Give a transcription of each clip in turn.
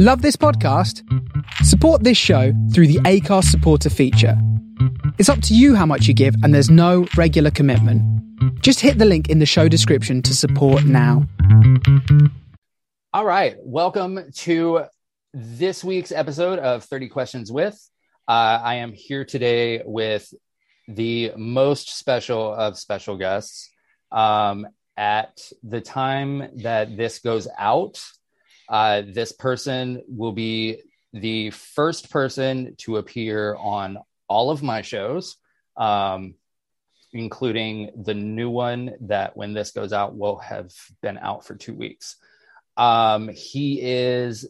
Love this podcast? Support this show through the Acast supporter feature. It's up to you how much you give, and there's no regular commitment. Just hit the link in the show description to support now. All right. Welcome to this week's episode of 30 Questions with. Uh, I am here today with the most special of special guests. Um, at the time that this goes out, uh, this person will be the first person to appear on all of my shows, um, including the new one that when this goes out will have been out for two weeks. Um, he is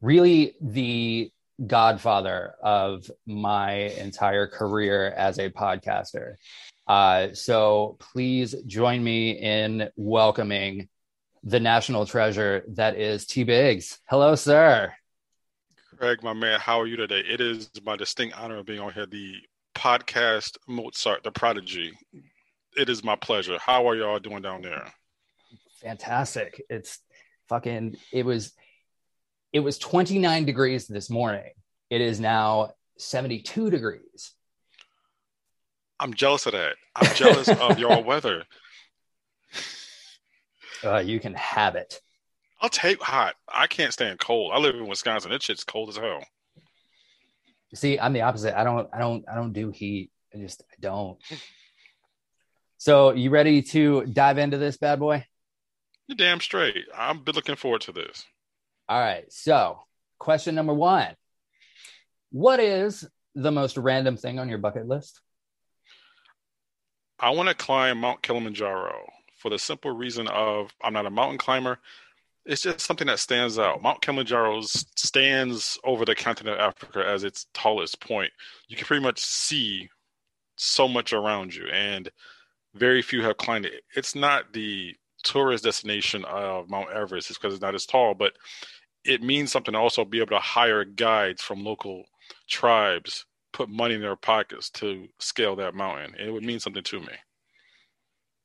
really the godfather of my entire career as a podcaster. Uh, so please join me in welcoming the national treasure that is T Biggs. Hello, sir. Greg, my man, how are you today? It is my distinct honor of being on here, the podcast Mozart, the prodigy. It is my pleasure. How are y'all doing down there? Fantastic. It's fucking, it was, it was 29 degrees this morning. It is now 72 degrees. I'm jealous of that. I'm jealous of your weather. Uh, you can have it. I'll take hot. I can't stand cold. I live in Wisconsin. That shit's cold as hell. You See, I'm the opposite. I don't, I don't, I don't do heat. I just, I don't. So, you ready to dive into this bad boy? You're damn straight. I've been looking forward to this. All right. So, question number one What is the most random thing on your bucket list? I want to climb Mount Kilimanjaro for the simple reason of I'm not a mountain climber. It's just something that stands out. Mount Kilimanjaro stands over the continent of Africa as its tallest point. You can pretty much see so much around you, and very few have climbed it. It's not the tourist destination of Mount Everest, it's because it's not as tall, but it means something to also be able to hire guides from local tribes, put money in their pockets to scale that mountain. It would mean something to me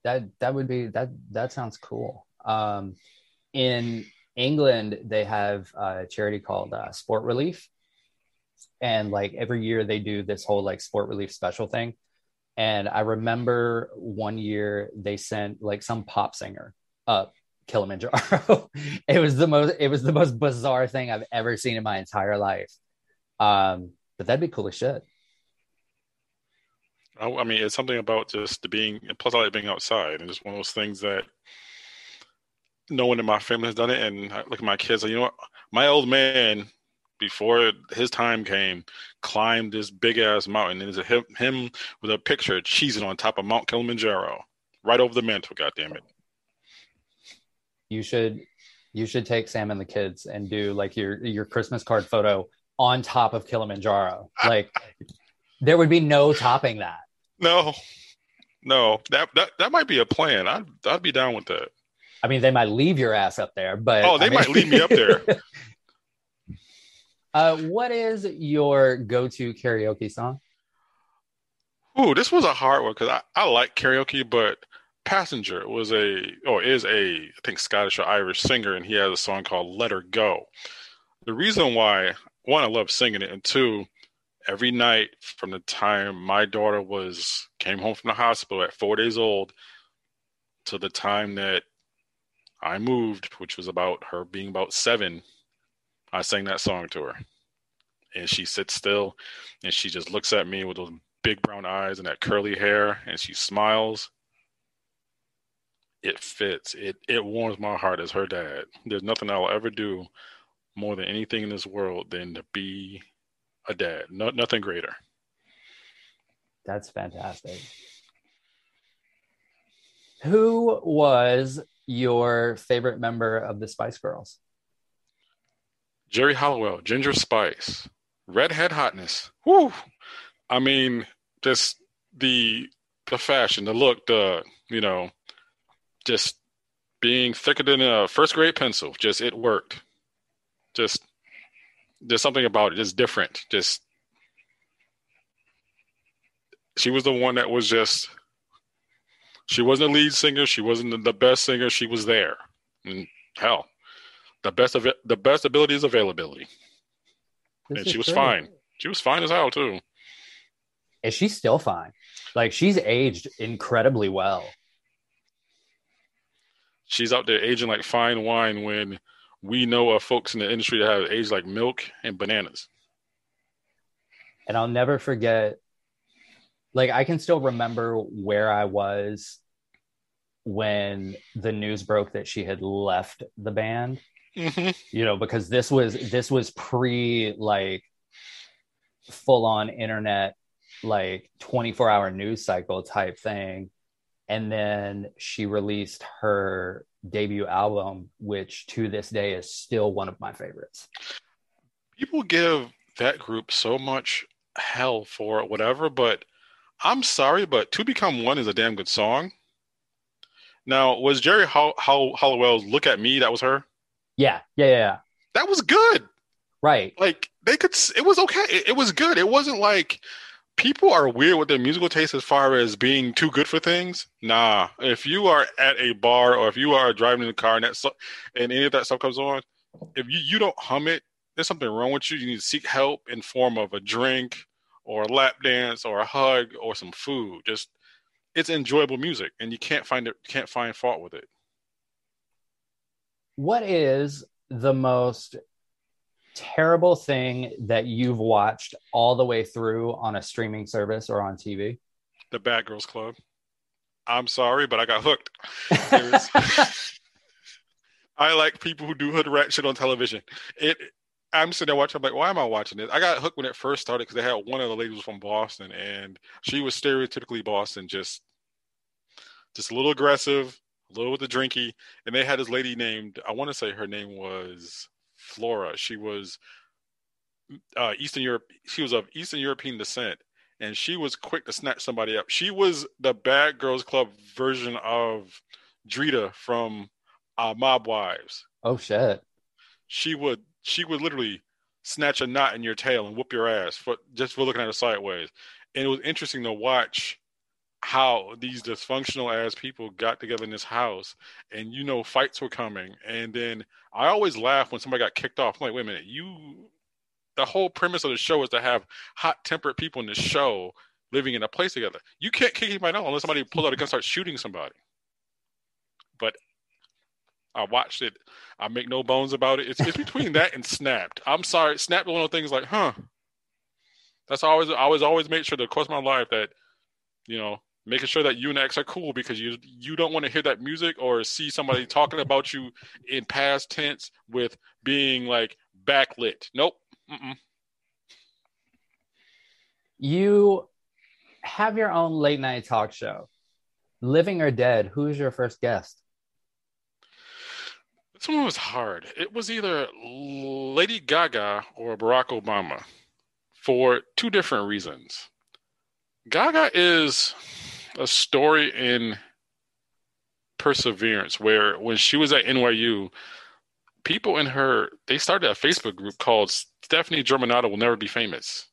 that that would be that that sounds cool. Um in england they have a charity called uh, sport relief. And like every year they do this whole like sport relief special thing. And i remember one year they sent like some pop singer up kilimanjaro. It was the most it was the most bizarre thing i've ever seen in my entire life. Um but that'd be cool as shit I, I mean, it's something about just the being, plus I like being outside, and it's one of those things that no one in my family has done it. And I look at my kids, like, you know what? My old man, before his time came, climbed this big ass mountain, and it's a him, him with a picture cheesing on top of Mount Kilimanjaro, right over the mantle. God damn it! You should, you should take Sam and the kids and do like your your Christmas card photo on top of Kilimanjaro. Like, there would be no topping that. No, no, that that that might be a plan. I'd I'd be down with that. I mean, they might leave your ass up there, but oh, they I mean... might leave me up there. uh, what is your go-to karaoke song? Ooh, this was a hard one because I, I like karaoke, but Passenger was a or is a I think Scottish or Irish singer, and he has a song called "Let Her Go." The reason why one I love singing it, and two, every night from the time my daughter was came home from the hospital at four days old to the time that I moved, which was about her being about seven, I sang that song to her. And she sits still and she just looks at me with those big brown eyes and that curly hair and she smiles. It fits. It it warms my heart as her dad. There's nothing I'll ever do more than anything in this world than to be a dad. No, nothing greater. That's fantastic. Who was your favorite member of the Spice Girls? Geri Halliwell, Ginger Spice, redhead hotness. Whoo! I mean, just the the fashion, the look, the you know, just being thicker than a first grade pencil. Just it worked. Just there's something about it. It's different. Just she was the one that was just she wasn't a lead singer. She wasn't the best singer. She was there. And hell, The best of it, the best ability is availability, This and is she was true. fine. She was fine as hell too. And she's still fine. Like she's aged incredibly well. She's out there aging like fine wine when we know of folks in the industry that have aged like milk and bananas. and I'll never forget. Like I can still remember where I was when the news broke that she had left the band. hmm You know, because this was this was pre like full on internet like 24 hour news cycle type thing and then she released her debut album which to this day is still one of my favorites People give that group so much hell for whatever, but I'm sorry, but "To Become One" is a damn good song. Now, was Geri Hall- Hall- Halliwell's "Look at Me"? That was her. yeah yeah yeah, yeah. That was good. right like they could it was okay it, it was good it wasn't like people are weird with their musical taste as far as being too good for things? Nah. If you are at a bar or if you are driving in the car and that and any of that stuff comes on if you, you don't hum it there's something wrong with you. You need to seek help in form of a drink or a lap dance or a hug or some food. Just it's enjoyable music and you can't find it can't find fault with it. What is the most terrible thing that you've watched all the way through on a streaming service or on TV? the bad girls club i'm sorry but i got hooked I like people who do hood rat shit on television. It. I'm sitting there watching. I'm like, why am I watching this? I got hooked when it first started because they had one of the ladies from Boston, and she was stereotypically Boston, just, just a little aggressive, a little with the drinky. And they had this lady named, I want to say her name was Flora. She was uh, Eastern Europe. She was of Eastern European descent, and she was quick to snatch somebody up. She was the Bad Girls Club version of Drita from uh, Mob Wives. oh shit. She would she would literally snatch a knot in your tail and whoop your ass for just for looking at her sideways. And it was interesting to watch how these dysfunctional ass people got together in this house and you know fights were coming and then I always laugh when somebody got kicked off. I'm like, wait a minute, you the whole premise of the show is to have hot tempered people in the show living in a place together. You can't kick anybody out unless somebody pulls out a gun and starts shooting somebody. But I watched it. I make no bones about it. It's, it's between that and Snapped. I'm sorry, Snapped one of those things like, huh? That's always I always always made sure to course my life that, you know, making sure that you and X are cool because you you don't want to hear that music or see somebody talking about you in past tense with being like backlit. Nope. Mm-mm. You have your own late night talk show. Living or dead, who's your first guest? This one was hard. It was either Lady Gaga or Barack Obama for two different reasons. Gaga is a story in perseverance where when she was at NYU, people in her they started a Facebook group called Stefani Germanotta will never be famous.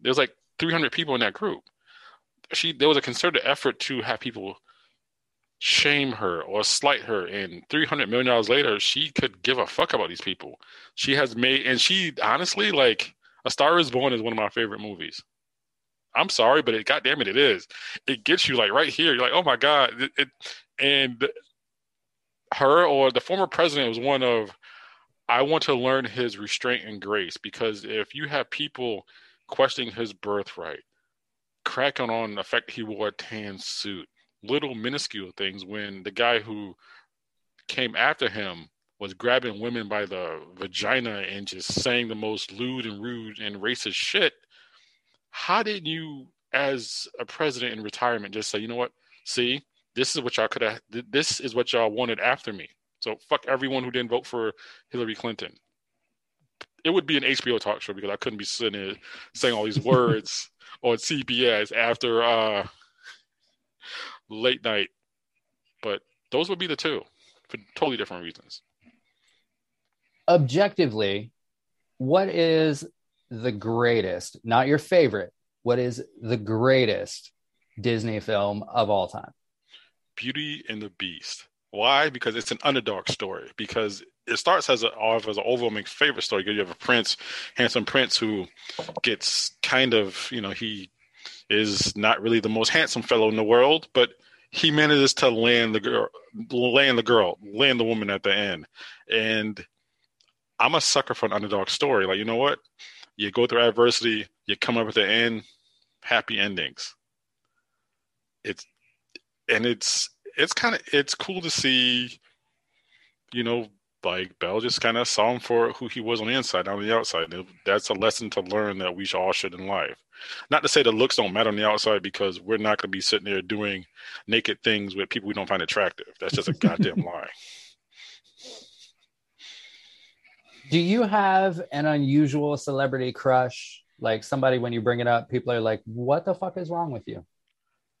There's like 300 people in that group. She there was a concerted effort to have people shame her or slight her and 300 million dollars later she could give a fuck about these people she has made and she honestly like a star is born is one of my favorite movies i'm sorry but it goddamn it it is it gets you like right here you're like oh my god it, it and her or the former president was one of i want to learn his restraint and grace because if you have people questioning his birthright cracking on the fact he wore a tan suit little minuscule things when the guy who came after him was grabbing women by the vagina and just saying the most lewd and rude and racist shit. How did you, as a president in retirement, just say, you know what? See, this is what y'all could have, this is what y'all wanted after me. So fuck everyone who didn't vote for Hillary Clinton. It would be an HBO talk show because I couldn't be sitting there saying all these words on CBS after uh late night. But those would be the two for totally different reasons. Objectively, what is the greatest, not your favorite, what is the greatest Disney film of all time? Beauty and the Beast. Why? Because it's an underdog story. Because it starts as a as an overwhelming favorite story. You have a prince, handsome prince, who gets kind of you know he is not really the most handsome fellow in the world, but he manages to land the girl, land the girl, land the woman at the end. And I'm a sucker for an underdog story. Like you know what, you go through adversity, you come up at the end, happy endings. It's and it's it's kind of it's cool to see, you know, like Belle just kind of saw him for who he was on the inside, not on the outside. That's a lesson to learn that we all should in life. Not to say the looks don't matter on the outside because we're not going to be sitting there doing naked things with people we don't find attractive. That's just a goddamn lie. Do you have an unusual celebrity crush? Like somebody, when you bring it up, people are like, "What the fuck is wrong with you?"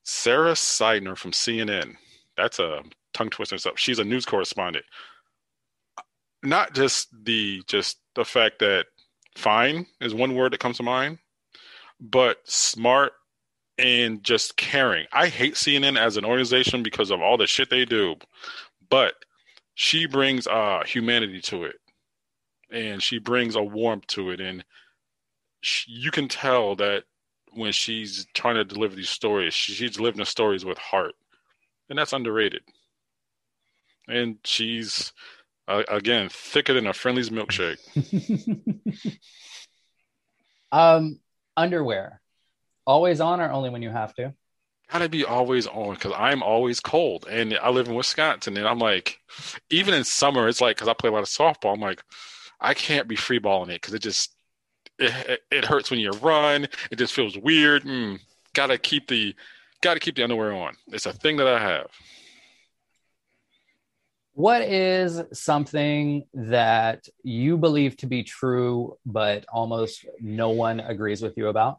Sara Sidner from CNN. That's a tongue twister stuff. She's a news correspondent. Not just the just the fact that fine is one word that comes to mind, but smart and just caring. I hate CNN as an organization because of all the shit they do, but she brings uh humanity to it, and she brings a warmth to it, and she, you can tell that when she's trying to deliver these stories, she, she's delivering the stories with heart, and that's underrated. And she's uh, again thicker than a Friendly's milkshake. um, underwear, always on or only when you have to? Gotta be always on because I'm always cold, and I live in Wisconsin, and I'm like, even in summer, it's like because I play a lot of softball. I'm like, I can't be free balling it because it just it, it hurts when you run. It just feels weird. Mm, gotta keep the gotta keep the underwear on. It's a thing that I have. What is something that you believe to be true, but almost no one agrees with you about?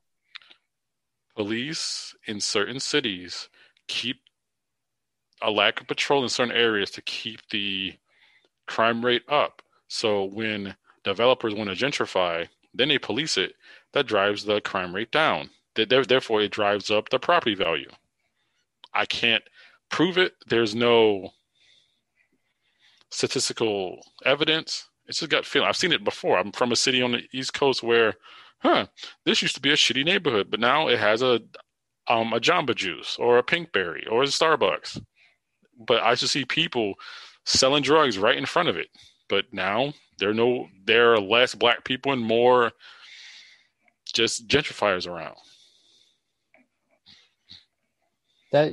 Police in certain cities keep a lack of patrol in certain areas to keep the crime rate up. So when developers want to gentrify, then they police it. That drives the crime rate down. Therefore, it drives up the property value. I can't prove it. There's no statistical evidence. It's just gut feeling. I've seen it before. I'm from a city on the East Coast where, huh, this used to be a shitty neighborhood, but now it has a um, a Jamba Juice or a Pinkberry or a Starbucks. But I just see people selling drugs right in front of it. But now there are no there are less black people and more just gentrifiers around. That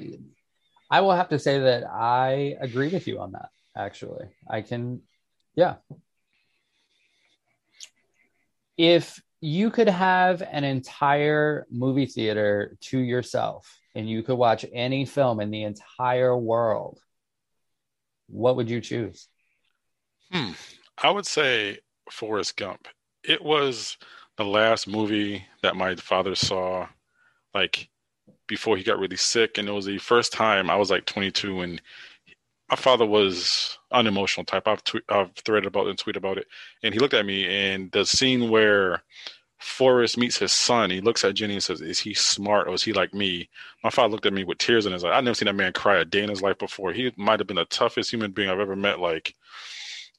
I will have to say that I agree with you on that actually. I can, yeah. If you could have an entire movie theater to yourself and you could watch any film in the entire world, what would you choose? Hmm. I would say Forrest Gump. It was the last movie that my father saw, like before he got really sick, and it was the first time I was like 22, and my father was unemotional type. I've, tweet, I've threaded about it and tweet about it. And he looked at me, and the scene where Forrest meets his son, he looks at Jenny and says, "Is he smart or is he like me?" My father looked at me with tears in his eyes. I've never seen that man cry a day in his life before. He might have been the toughest human being I've ever met. Like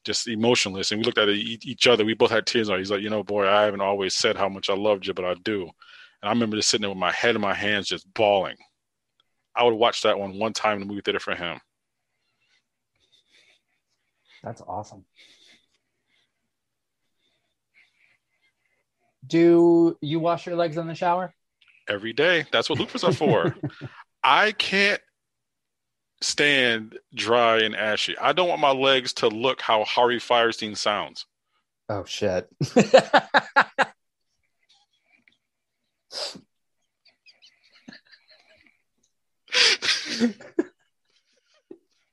just emotionless. And we looked at each other. We both had tears. On. He's like, you know, boy, I haven't always said how much I loved you, but I do. And I remember just sitting there with my head in my hands, just bawling. I would watch that one one time in the movie theater for him. That's awesome. Do you wash your legs in the shower? Every day. That's what loofahs are for. I can't stand dry and ashy. I don't want my legs to look how Harvey Fierstein sounds. Oh shit.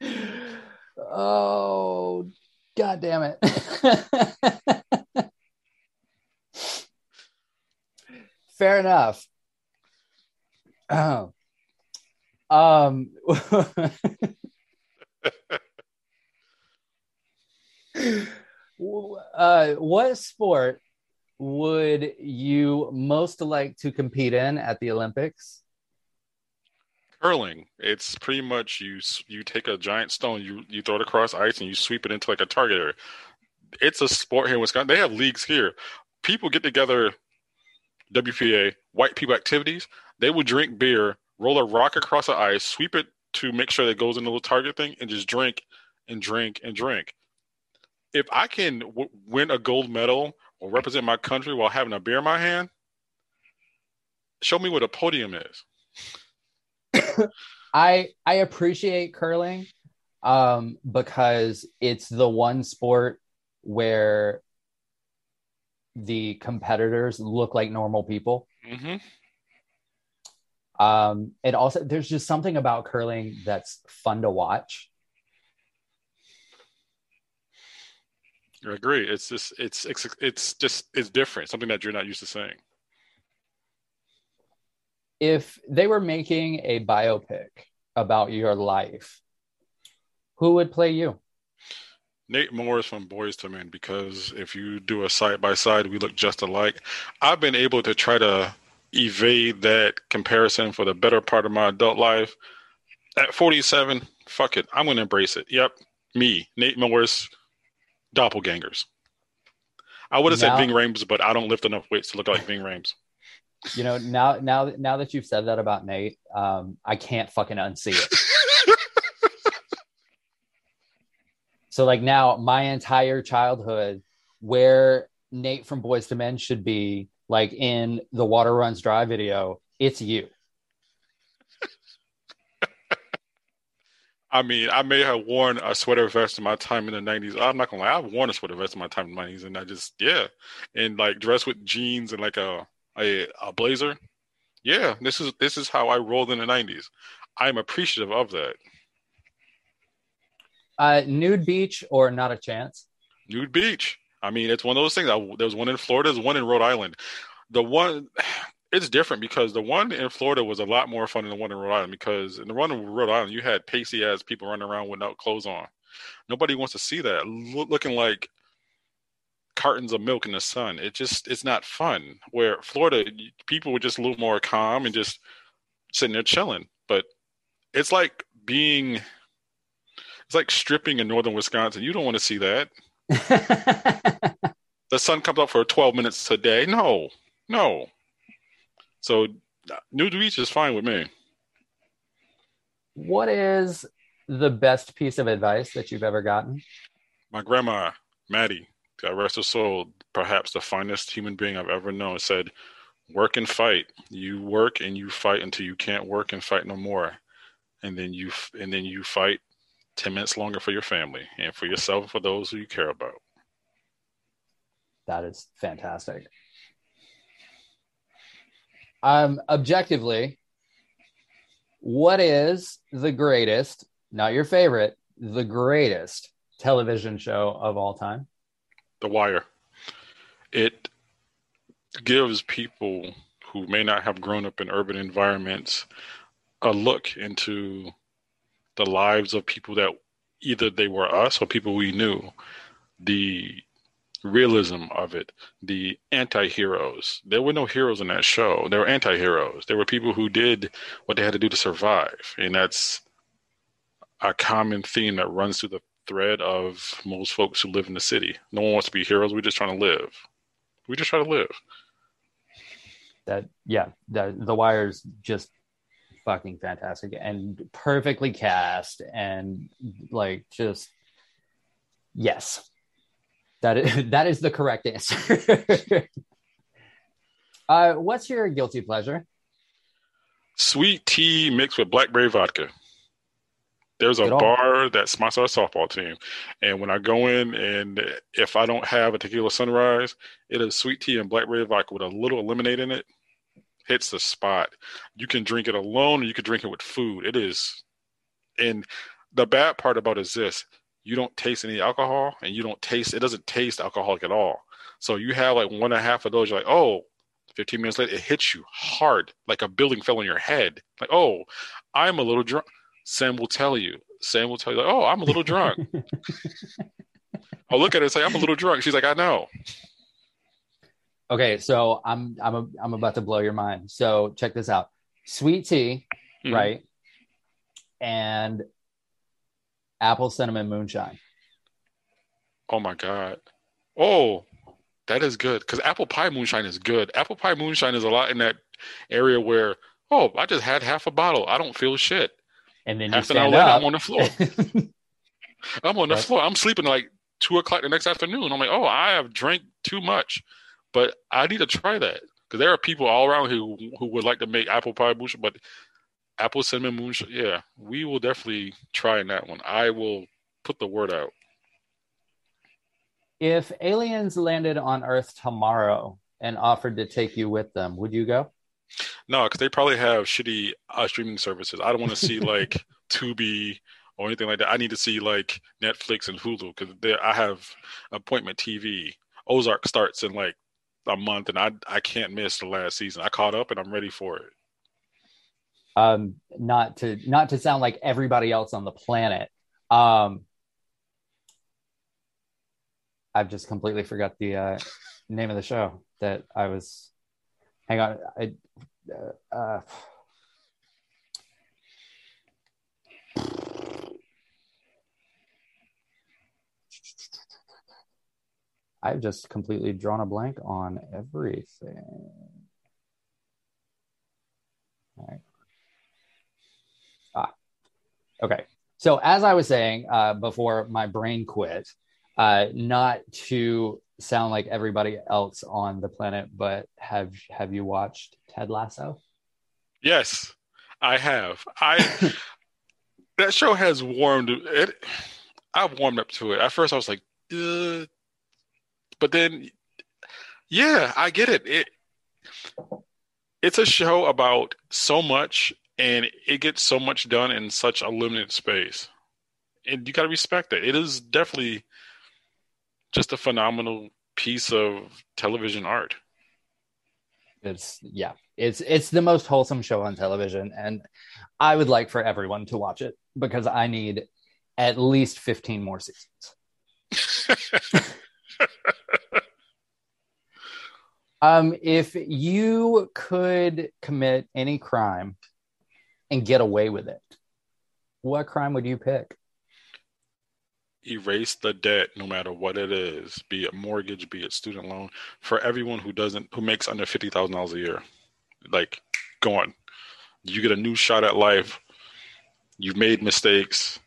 Oh, god damn it. Fair enough. Oh. Um uh, what sport would you most like to compete in at the Olympics? curling. It's pretty much you you take a giant stone, you you throw it across ice, and you sweep it into like a target area. it's a sport here in Wisconsin. They have leagues here. People get together, WPA, white people activities. They will drink beer, roll a rock across the ice, sweep it to make sure that goes in the little target thing, and just drink and drink and drink. If I can w- win a gold medal or represent my country while having a beer in my hand, show me what a podium is. I I appreciate curling um, because it's the one sport where the competitors look like normal people. Mm-hmm. Um, and also, there's just something about curling that's fun to watch. I agree. It's just it's it's it's just it's different. Something that you're not used to seeing. If they were making a biopic about your life, who would play you? Nate Morris from Boyz II Men because if you do a side by side, we look just alike. I've been able to try to evade that comparison for the better part of my adult life. At 47, fuck it, I'm going to embrace it. Yep, me, Nate Morris, doppelgangers. I would have said Now- Ving Rhames, but I don't lift enough weights to look like Ving Rhames. You know, now now now that you've said that about Nate, um, I can't fucking unsee it. So like now my entire childhood where Nate from Boyz II Men should be like in the Water Runs Dry video, it's you. I mean, I may have worn a sweater vest in my time in the '90s. I'm not gonna lie, I've worn a sweater vest in my time in the '90s, and I just yeah, and like dressed with jeans and like a a, a blazer. Yeah, this is this is how I rolled in the '90s. I'm appreciative of that. Uh, nude beach or not a chance? Nude Beach. I mean, it's one of those things. I, there was one in Florida, there's one in Rhode Island. The one, it's different because the one in Florida was a lot more fun than the one in Rhode Island because in the one in Rhode Island, you had pasty ass people running around without clothes on. Nobody wants to see that, Lo- looking like cartons of milk in the sun. It just, it's not fun. Where Florida, people were just a little more calm and just sitting there chilling. But it's like being, it's like stripping in northern Wisconsin. You don't want to see that the sun comes up for 12 minutes a day. No, no. So nude beach is fine with me. what is the best piece of advice that you've ever gotten? My grandma, Maddie, God rest her soul, perhaps the finest human being I've ever known, said, "Work and fight. You work and you fight until you can't work and fight no more, and then you and then you fight 10 minutes longer for your family and for yourself and for those who you care about." That is fantastic. Um, objectively, what is the greatest, not your favorite, the greatest television show of all time? The Wire. It gives people who may not have grown up in urban environments a look into the lives of people that either they were us or people we knew. The realism of it, the anti heroes. There were no heroes in that show. There were anti heroes. There were people who did what they had to do to survive. And that's a common theme that runs through the thread of most folks who live in the city. No one wants to be heroes. We're just trying to live. We just try to live. That yeah, that, the Wire's just fucking fantastic and perfectly cast and like just yes. That is that is the correct answer. uh, what's your guilty pleasure? Sweet tea mixed with blackberry vodka. There's a bar that sponsors our softball team. And when I go in and if I don't have a tequila sunrise, it is sweet tea and blackberry vodka with a little lemonade in it. Hits the spot. You can drink it alone or you can drink it with food. It is and the bad part about it is this you don't taste any alcohol and you don't taste it doesn't taste alcoholic at all. So you have like one and a half of those, you're like, oh, 15 minutes later, it hits you hard, like a building fell on your head. Like, oh, I'm a little drunk. Sam will tell you. Sam will tell you, like, oh, I'm a little drunk. I'll oh, look at her and say, I'm a little drunk. She's like, I know. Okay, so I'm I'm a, I'm about to blow your mind. So check this out: sweet tea, Mhm. right, and apple cinnamon moonshine. Oh my God. Oh, that is good because apple pie moonshine is good. Apple pie moonshine is a lot in that area where oh, I just had half a bottle. I don't feel shit. And then Half you an hour stand later, up. I'm on the floor. I'm on the Right. floor. I'm sleeping like two o'clock the next afternoon. I'm like, oh, I have drank too much, but I need to try that because there are people all around who who would like to make apple pie moonshine, but apple cinnamon moonshine, yeah, we will definitely try in that one. I will put the word out. if aliens landed on Earth tomorrow and offered to take you with them, would you go? No, because they probably have shitty uh, streaming services. I don't want to see like Tubi or anything like that. I need to see like Netflix and Hulu because I have appointment TV. Ozark starts in like a month, and I I can't miss the last season. I caught up and I'm ready for it. um not to not to sound like everybody else on the planet um i've just completely forgot the uh name of the show that i was hang on i uh, uh I've just completely drawn a blank on everything. All right. Ah, okay. So as I was saying uh, before my brain quit, uh, not to sound like everybody else on the planet, but have have you watched Ted Lasso? Yes, I have. I that show has warmed it. I've warmed up to it. At first, I was like. But then, yeah, I get it. It it's a show about so much, and it gets so much done in such a limited space, and you got to respect it. It is definitely just a phenomenal piece of television art. It's yeah, it's it's the most wholesome show on television, and I would like for everyone to watch it because I need at least fifteen more seasons. Um, if you could commit any crime and get away with it, what crime would you pick? erase the debt no matter what it is be it mortgage be it student loan for everyone who doesn't who makes under $50000 a year. Like gone you get a new shot at life. You've made mistakes.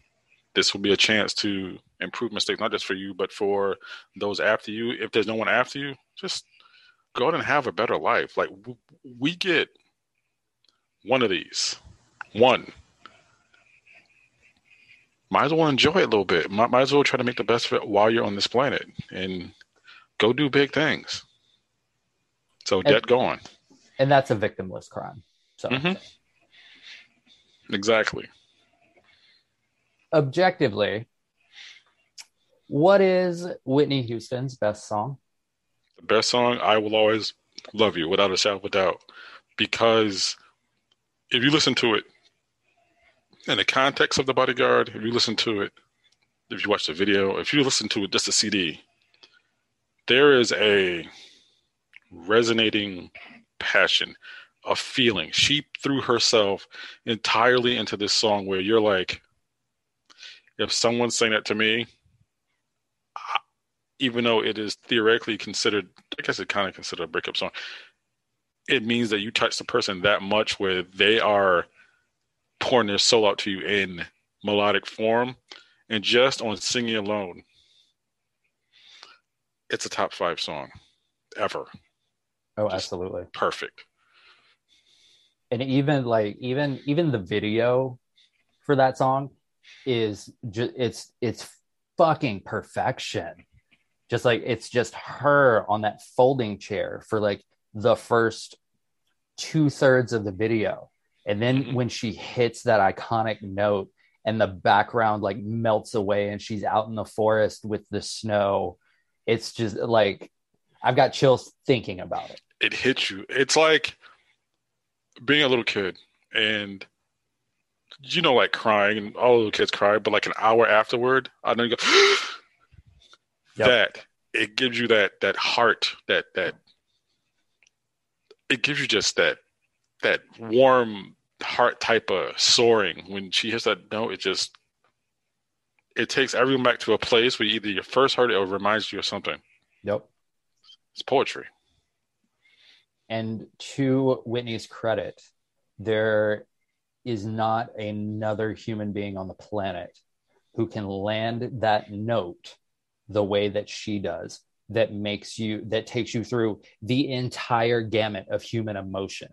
This will be a chance to improve mistakes not just for you but for those after you. If there's no one after you just go out and have a better life like w- we get one of these one might as well enjoy it a little bit. Might, might as well try to make the best of it while you're on this planet and go do big things. So And- get going. And that's a victimless crime. So Mhm. Exactly. objectively, what is Whitney Houston's best song? Best song, I Will Always Love You, without a shadow of doubt. Because if you listen to it in the context of The Bodyguard, if you listen to it, if you watch the video, if you listen to it just a CD, there is a resonating passion, a feeling. She threw herself entirely into this song where you're like, if someone's saying that to me, even though it is theoretically considered, I guess it kind of considered a breakup song, it means that you touch the person that much where they are pouring their soul out to you in melodic form. And just on singing alone, it's a top five song ever. Oh, Just- absolutely. Perfect. And even like even even the video for that song is just it's it's fucking perfection. Just like it's just her on that folding chair for like the first two thirds of the video. And then Mhm. when she hits that iconic note and the background like melts away and she's out in the forest with the snow, it's just like I've got chills thinking about it. It hits you. It's like being a little kid and you know, like crying, and all little kids cry, but like an hour afterward, I you go, Yep. that it gives you that that heart, that that it gives you just that that warm heart type of soaring when she hits that note. It just it takes everyone back to a place where either you first heard it or it reminds you of something. Yep. It's poetry. And to Whitney's credit, there is not another human being on the planet who can land that note the way that she does that makes you that takes you through the entire gamut of human emotion.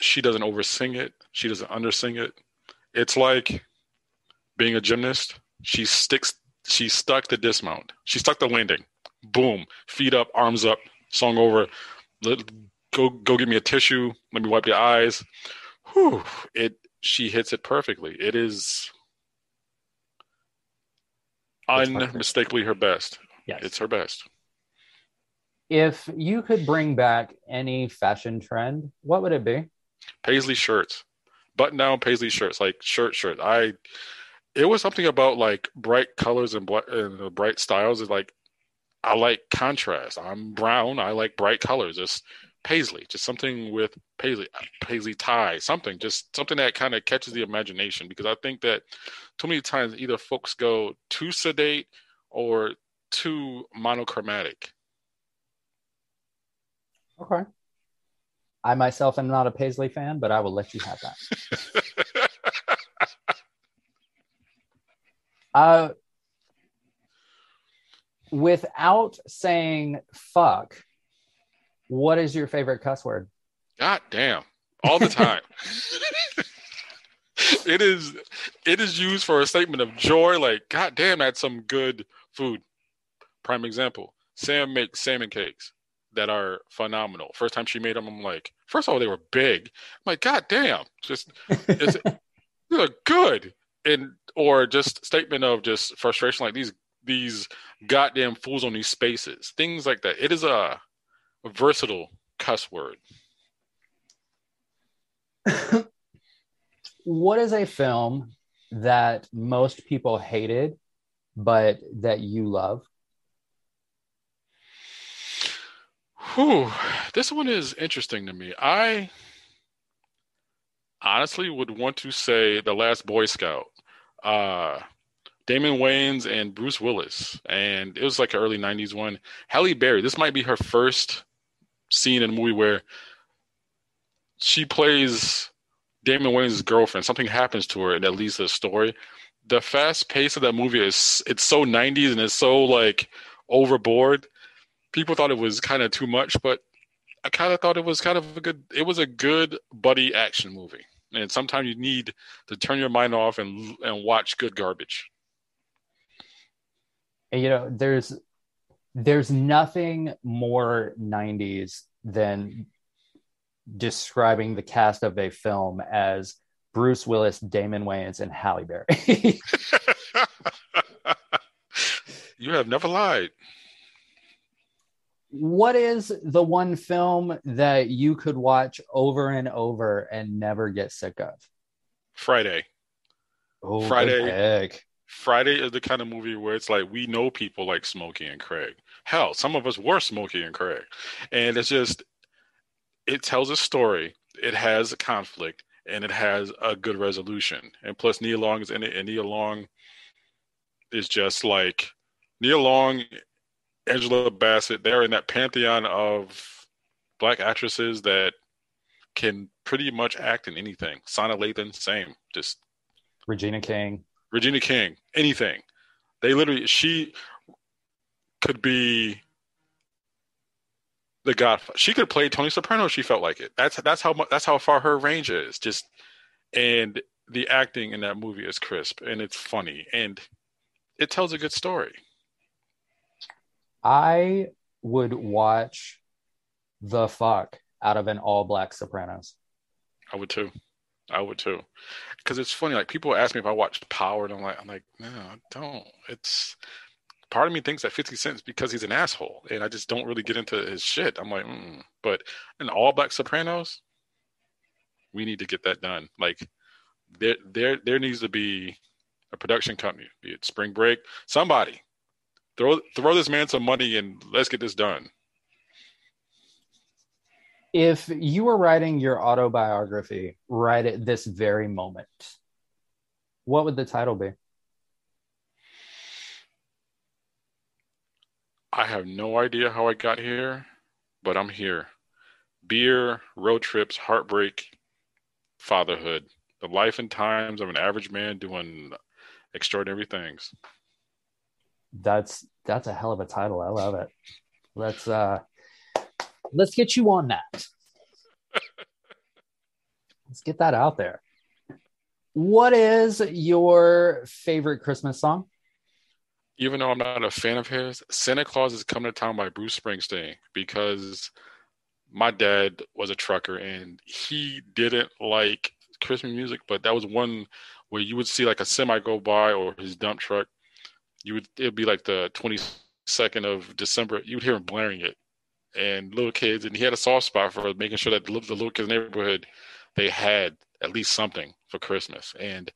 She doesn't oversing it. She doesn't undersing it. It's like being a gymnast. She sticks she stuck the dismount. She stuck the landing. Boom. Feet up arms up song over. Let, go go get me a tissue. Let me wipe your eyes. Whew, it she hits it perfectly. It is unmistakably her best. Yes. It's her best. If you could bring back any fashion trend, what would it be? Paisley shirts, button down Paisley shirts, like shirt shirt. I, it was something about like bright colors and, and bright styles. Is like, I like contrast. I'm brown. I like bright colors. Just Paisley, just something with Paisley, Paisley tie, something, just something that kind of catches the imagination. Because I think that too many times either folks go too sedate or too monochromatic. Okay. I myself am not a Paisley fan, but I will let you have that. uh, without saying fuck, what is your favorite cuss word? God damn. All the time. it is it is used for a statement of joy, like, God damn, that's some good food. Prime example. Sam makes salmon cakes that are phenomenal. First time she made them, I'm like, first of all, they were big. I'm like, God damn, just it's they're good. And or just statement of just frustration, like these these goddamn fools on these spaces, things like that. It is a a versatile cuss word. what is a film that most people hated, but that you love? Whew, this one is interesting to me. I honestly would want to say The Last Boy Scout. Uh, Damon Wayans and Bruce Willis, and it was like an early '90s one. Halle Berry. This might be her first scene in a movie where she plays Damon Wayans' girlfriend. Something happens to her, and that leads to the story. The fast pace of that movie is it's so 90s and it's so like overboard. People thought it was kind of too much, but I kind of thought it was kind of a good. It was a good buddy action movie, and sometimes you need to turn your mind off and and watch good garbage. And, you know, there's there's nothing more 90s than describing the cast of a film as Bruce Willis, Damon Wayans, and Halle Berry. you have never lied. What is the one film that you could watch over and over and never get sick of? Friday. Oh, Friday. Friday is the kind of movie where it's like we know people like Smokey and Craig. Hell, some of us were Smokey and Craig. And it's just it tells a story, it has a conflict, and it has a good resolution. And plus Nia Long is in it, and Nia Long is just like Nia Long, Angela Bassett, they're in that pantheon of black actresses that can pretty much act in anything. Sanaa Lathan, same. Just Regina King. Regina King, anything. They literally, she could be the Godfather. She could play Tony Soprano if she felt like it. That's that's how that's how far her range is. Just and the acting in that movie is crisp and it's funny and it tells a good story. I would watch the fuck out of an all black Sopranos. I would too. I would too, because it's funny. Like people ask me if I watched Power, and I'm like, I'm like, no, I don't. It's part of me thinks that 50 Cent because he's an asshole, and I just don't really get into his shit. I'm like, mm. but in All Black Sopranos, we need to get that done. Like, there, there, there needs to be a production company, be it Spring Break, somebody throw throw this man some money and let's get this done if you were writing your autobiography right at this very moment, what would the title be? I have no idea how I got here, but I'm here. Beer, road trips, heartbreak, fatherhood, the life and times of an average man doing extraordinary things. That's that's a hell of a title. I love it. Let's uh let's get you on that. let's get that out there. What is your favorite Christmas song? Even though I'm not a fan of his, Santa Claus is Coming to Town by Bruce Springsteen because my dad was a trucker and he didn't like Christmas music, but that was one where you would see like a semi go by or his dump truck. You would it'd be like the 22nd of December. You would hear him blaring it, and little kids, and he had a soft spot for making sure that the, little kids' neighborhood they had at least something for Christmas, and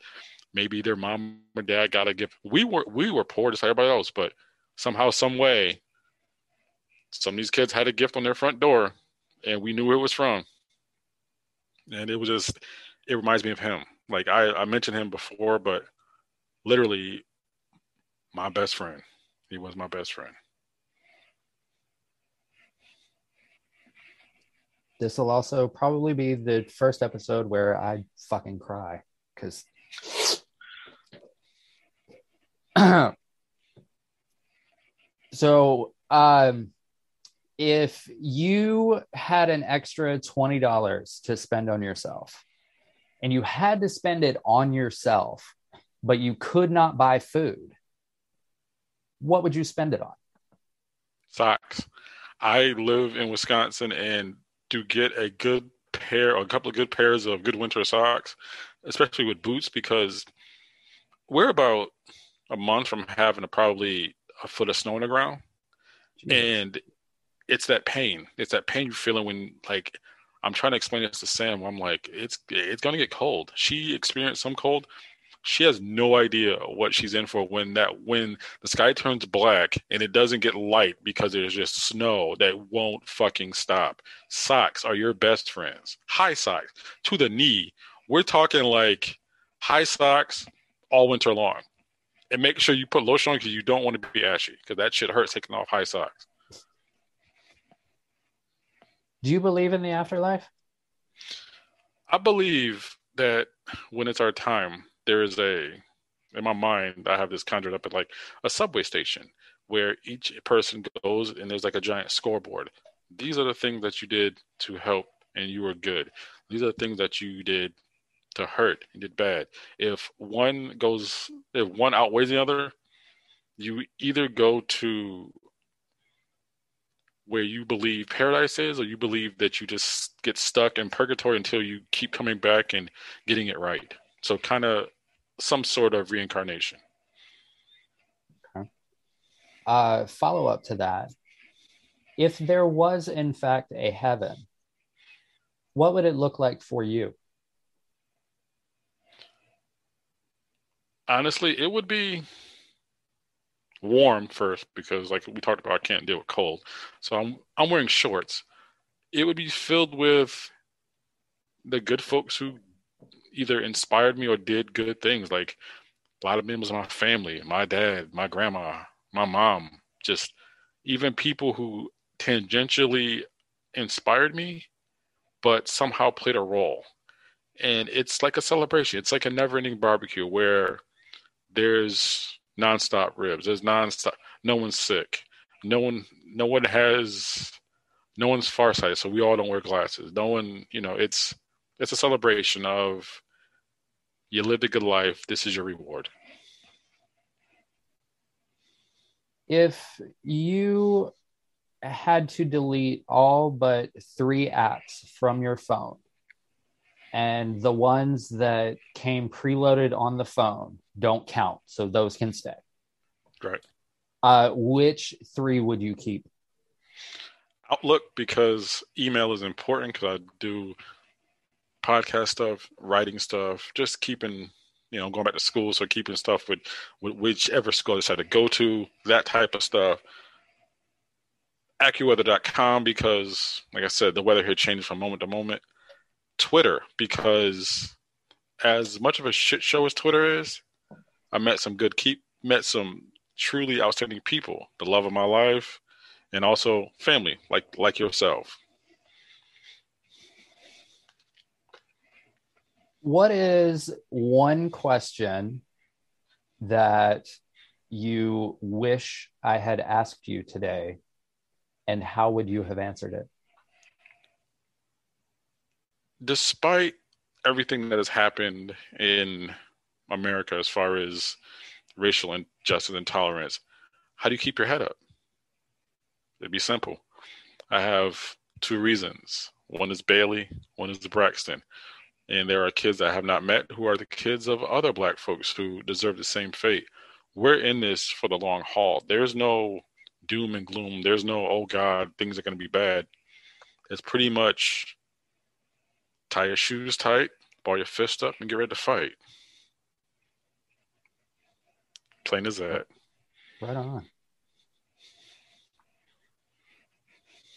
maybe their mom or dad got a gift. We were we were poor just like everybody else, but somehow, some way, some of these kids had a gift on their front door, and we knew where it was from. And it was just, it reminds me of him. Like I, I mentioned him before, but literally, my best friend. He was my best friend. This will also probably be the first episode where I fucking cry because so um if you had an extra $20 to spend on yourself and you had to spend it on yourself but you could not buy food what would you spend it on? Socks. I live in wisconsin and to get a good pair or a couple of good pairs of good winter socks especially with boots because we're about a month from having a, probably a foot of snow on the ground, and it's that pain. It's that pain you're feeling when like I'm trying to explain this to Sam. I'm like, it's it's gonna get cold. She experienced some cold. She has no idea what she's in for when that when the sky turns black and it doesn't get light because there's just snow that won't fucking stop. Socks are your best friends. High socks to the knee. We're talking like high socks all winter long and make sure you put lotion on because you don't want to be ashy because that shit hurts taking off high socks. Do you believe in the afterlife? I believe that when it's our time, there is a in my mind I have this conjured up at like a subway station where each person goes and there's like a giant scoreboard. These are the things that you did to help and you were good. These are the things that you did to hurt and did bad. If one goes, if one outweighs the other, you either go to where you believe paradise is, or you believe that you just get stuck in purgatory until you keep coming back and getting it right. So, kind of some sort of reincarnation. Okay. Uh, follow up to that. If there was, in fact, a heaven, what would it look like for you? Honestly, it would be warm first because, like we talked about, I can't deal with cold. So I'm I'm wearing shorts. It would be filled with the good folks who either inspired me or did good things. Like a lot of members of my family, my dad, my grandma, my mom, just even people who tangentially inspired me, but somehow played a role. And it's like a celebration. It's like a never ending barbecue where there's nonstop ribs. There's nonstop. No one's sick. No one. No one has. No one's farsighted, so we all don't wear glasses. No one. You know, it's it's a celebration of you lived a good life. This is your reward. If you had to delete all but three apps from your phone, and the ones that came preloaded on the phone don't count, so those can stay. Right. Uh, which three would you keep? Outlook because email is important because I do podcast stuff, writing stuff, just keeping you know going back to school, so keeping stuff with, with whichever school I decide to go to, that type of stuff. AccuWeather.com because, like I said, the weather here changes from moment to moment. Twitter because, as much of a shit show as Twitter is, I met some good keep met some truly outstanding people. The love of my life, and also family, like like yourself. What is one question that you wish I had asked you today, and how would you have answered it? Despite everything that has happened in America as far as racial injustice and tolerance, how do you keep your head up? It'd be simple. I have two reasons. One is Bailey, one is the Braxton. And there are kids I have not met who are the kids of other black folks who deserve the same fate. We're in this for the long haul. There's no doom and gloom. There's no, oh God, things are going to be bad. It's pretty much tie your shoes tight, ball your fist up, and get ready to fight. Plain as that. Right on.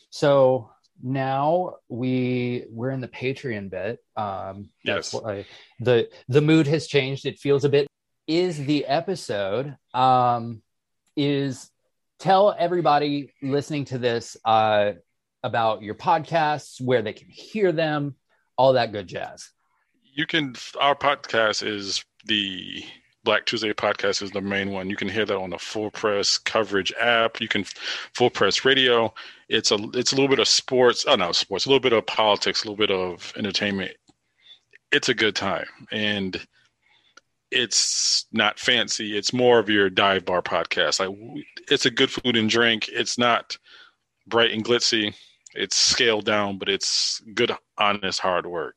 So now we we're in the Patreon bit. Um, yes. Why, the the mood has changed. It feels a bit. Is the episode um, is tell everybody listening to this uh, about your podcasts, where they can hear them, all that good jazz. You can. Our podcast is the Black Tuesday podcast is the main one. You can hear that on the Full Press coverage app. You can Full Press Radio. It's a it's a little bit of sports. Oh no, sports. A little bit of politics. A little bit of entertainment. It's a good time, and it's not fancy. It's more of your dive bar podcast. Like it's a good food and drink. It's not bright and glitzy. It's scaled down, but it's good, honest, hard work.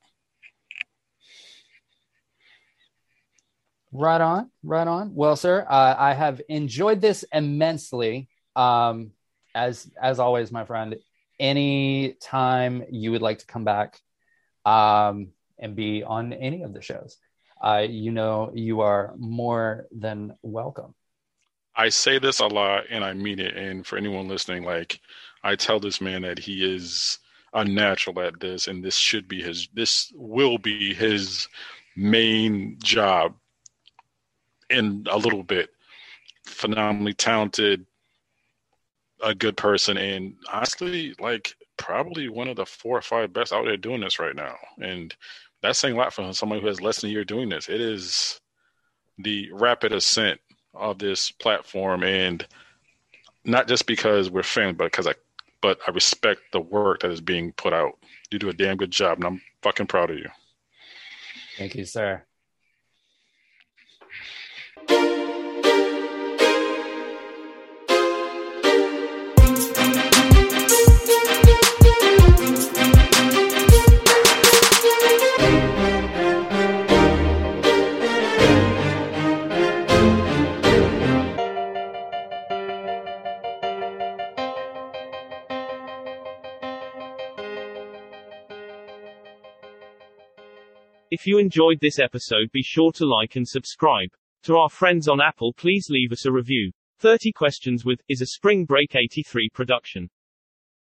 Right on, right on. Well, sir, uh, I have enjoyed this immensely. Um, as as always, my friend. Any time you would like to come back, um, and be on any of the shows, uh, you know you are more than welcome. I say this a lot, and I mean it. And for anyone listening, like I tell this man that he is unnatural at this, and this should be his. This will be his main job in a little bit. Phenomenally talented, a good person, and honestly, like probably one of the four or five best out there doing this right now. And that's saying a lot for somebody who has less than a year doing this. It is the rapid ascent of this platform, and not just because we're fans, but because I, but I respect the work that is being put out. You do a damn good job, and I'm fucking proud of you. Thank you, sir. If you enjoyed this episode be sure to like and subscribe. To our friends on Apple please leave us a review. 30 Questions with is a Spring Break 83 production.